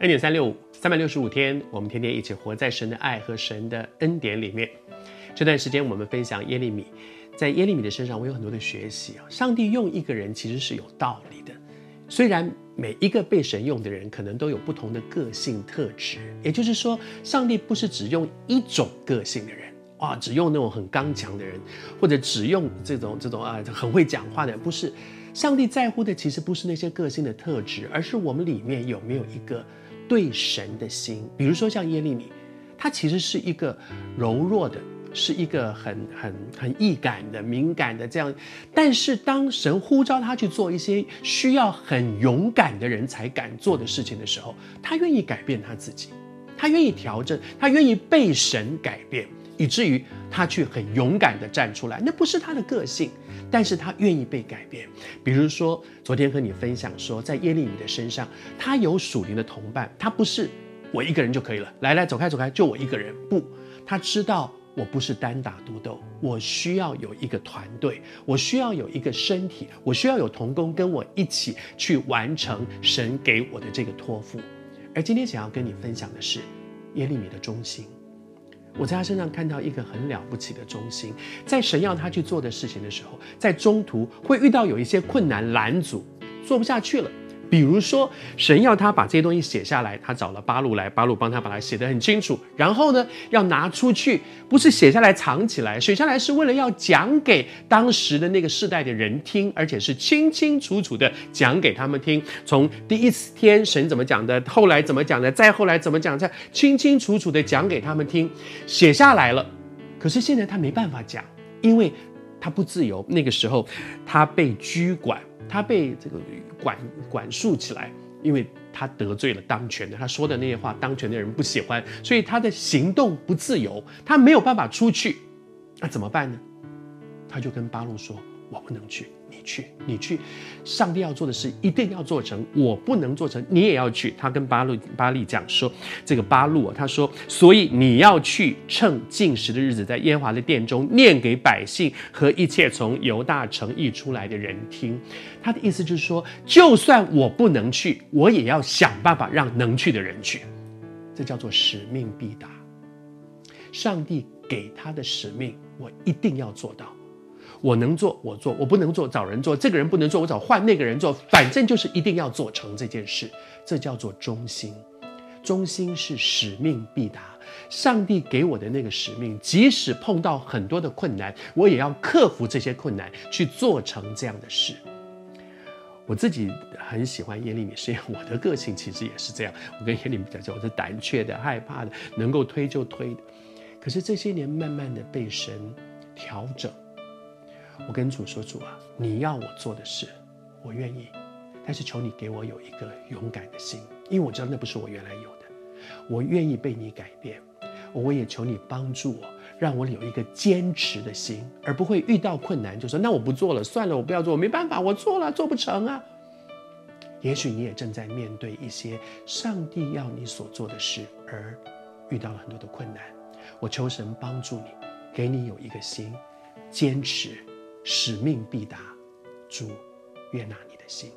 恩典三六五，三百六十五天，我们天天一起活在神的爱和神的恩典里面。这段时间我们分享耶利米，在耶利米的身上，我有很多的学习啊。上帝用一个人其实是有道理的，虽然每一个被神用的人可能都有不同的个性特质，也就是说，上帝不是只用一种个性的人啊，只用那种很刚强的人，或者只用这种这种啊很会讲话的人，不是。上帝在乎的其实不是那些个性的特质，而是我们里面有没有一个。对神的心，比如说像耶利米，他其实是一个柔弱的，是一个很很很易感的、敏感的这样。但是当神呼召他去做一些需要很勇敢的人才敢做的事情的时候，他愿意改变他自己，他愿意调整，他愿意被神改变。以至于他去很勇敢地站出来，那不是他的个性，但是他愿意被改变。比如说，昨天和你分享说，在耶利米的身上，他有属灵的同伴，他不是我一个人就可以了。来来，走开走开，就我一个人。不，他知道我不是单打独斗，我需要有一个团队，我需要有一个身体，我需要有同工跟我一起去完成神给我的这个托付。而今天想要跟你分享的是耶利米的忠心。我在他身上看到一个很了不起的中心，在神要他去做的事情的时候，在中途会遇到有一些困难拦阻，做不下去了。比如说，神要他把这些东西写下来，他找了巴路来，巴路帮他把它写得很清楚。然后呢，要拿出去，不是写下来藏起来，写下来是为了要讲给当时的那个世代的人听，而且是清清楚楚的讲给他们听。从第一天神怎么讲的，后来怎么讲的，再后来怎么讲，再清清楚楚的讲给他们听，写下来了。可是现在他没办法讲，因为他不自由。那个时候，他被拘管。他被这个管管束起来，因为他得罪了当权的，他说的那些话，当权的人不喜欢，所以他的行动不自由，他没有办法出去，那怎么办呢？他就跟八路说：“我不能去。”你去，你去，上帝要做的事一定要做成。我不能做成，你也要去。他跟巴录巴利讲说，这个巴路啊，他说，所以你要去，趁禁食的日子，在耶和华的殿中念给百姓和一切从犹大城邑出来的人听。他的意思就是说，就算我不能去，我也要想办法让能去的人去。这叫做使命必达。上帝给他的使命，我一定要做到。我能做，我做；我不能做，找人做。这个人不能做，我找换那个人做。反正就是一定要做成这件事，这叫做忠心。忠心是使命必达。上帝给我的那个使命，即使碰到很多的困难，我也要克服这些困难，去做成这样的事。我自己很喜欢耶利米，是因为我的个性其实也是这样。我跟耶利米讲讲，我是胆怯的、害怕的，能够推就推的。可是这些年，慢慢的被神调整。我跟主说：“主啊，你要我做的事，我愿意，但是求你给我有一个勇敢的心，因为我知道那不是我原来有的。我愿意被你改变，我也求你帮助我，让我有一个坚持的心，而不会遇到困难就说那我不做了，算了，我不要做，我没办法，我做了做不成啊。也许你也正在面对一些上帝要你所做的事，而遇到了很多的困难。我求神帮助你，给你有一个心，坚持。”使命必达主悦纳你的心。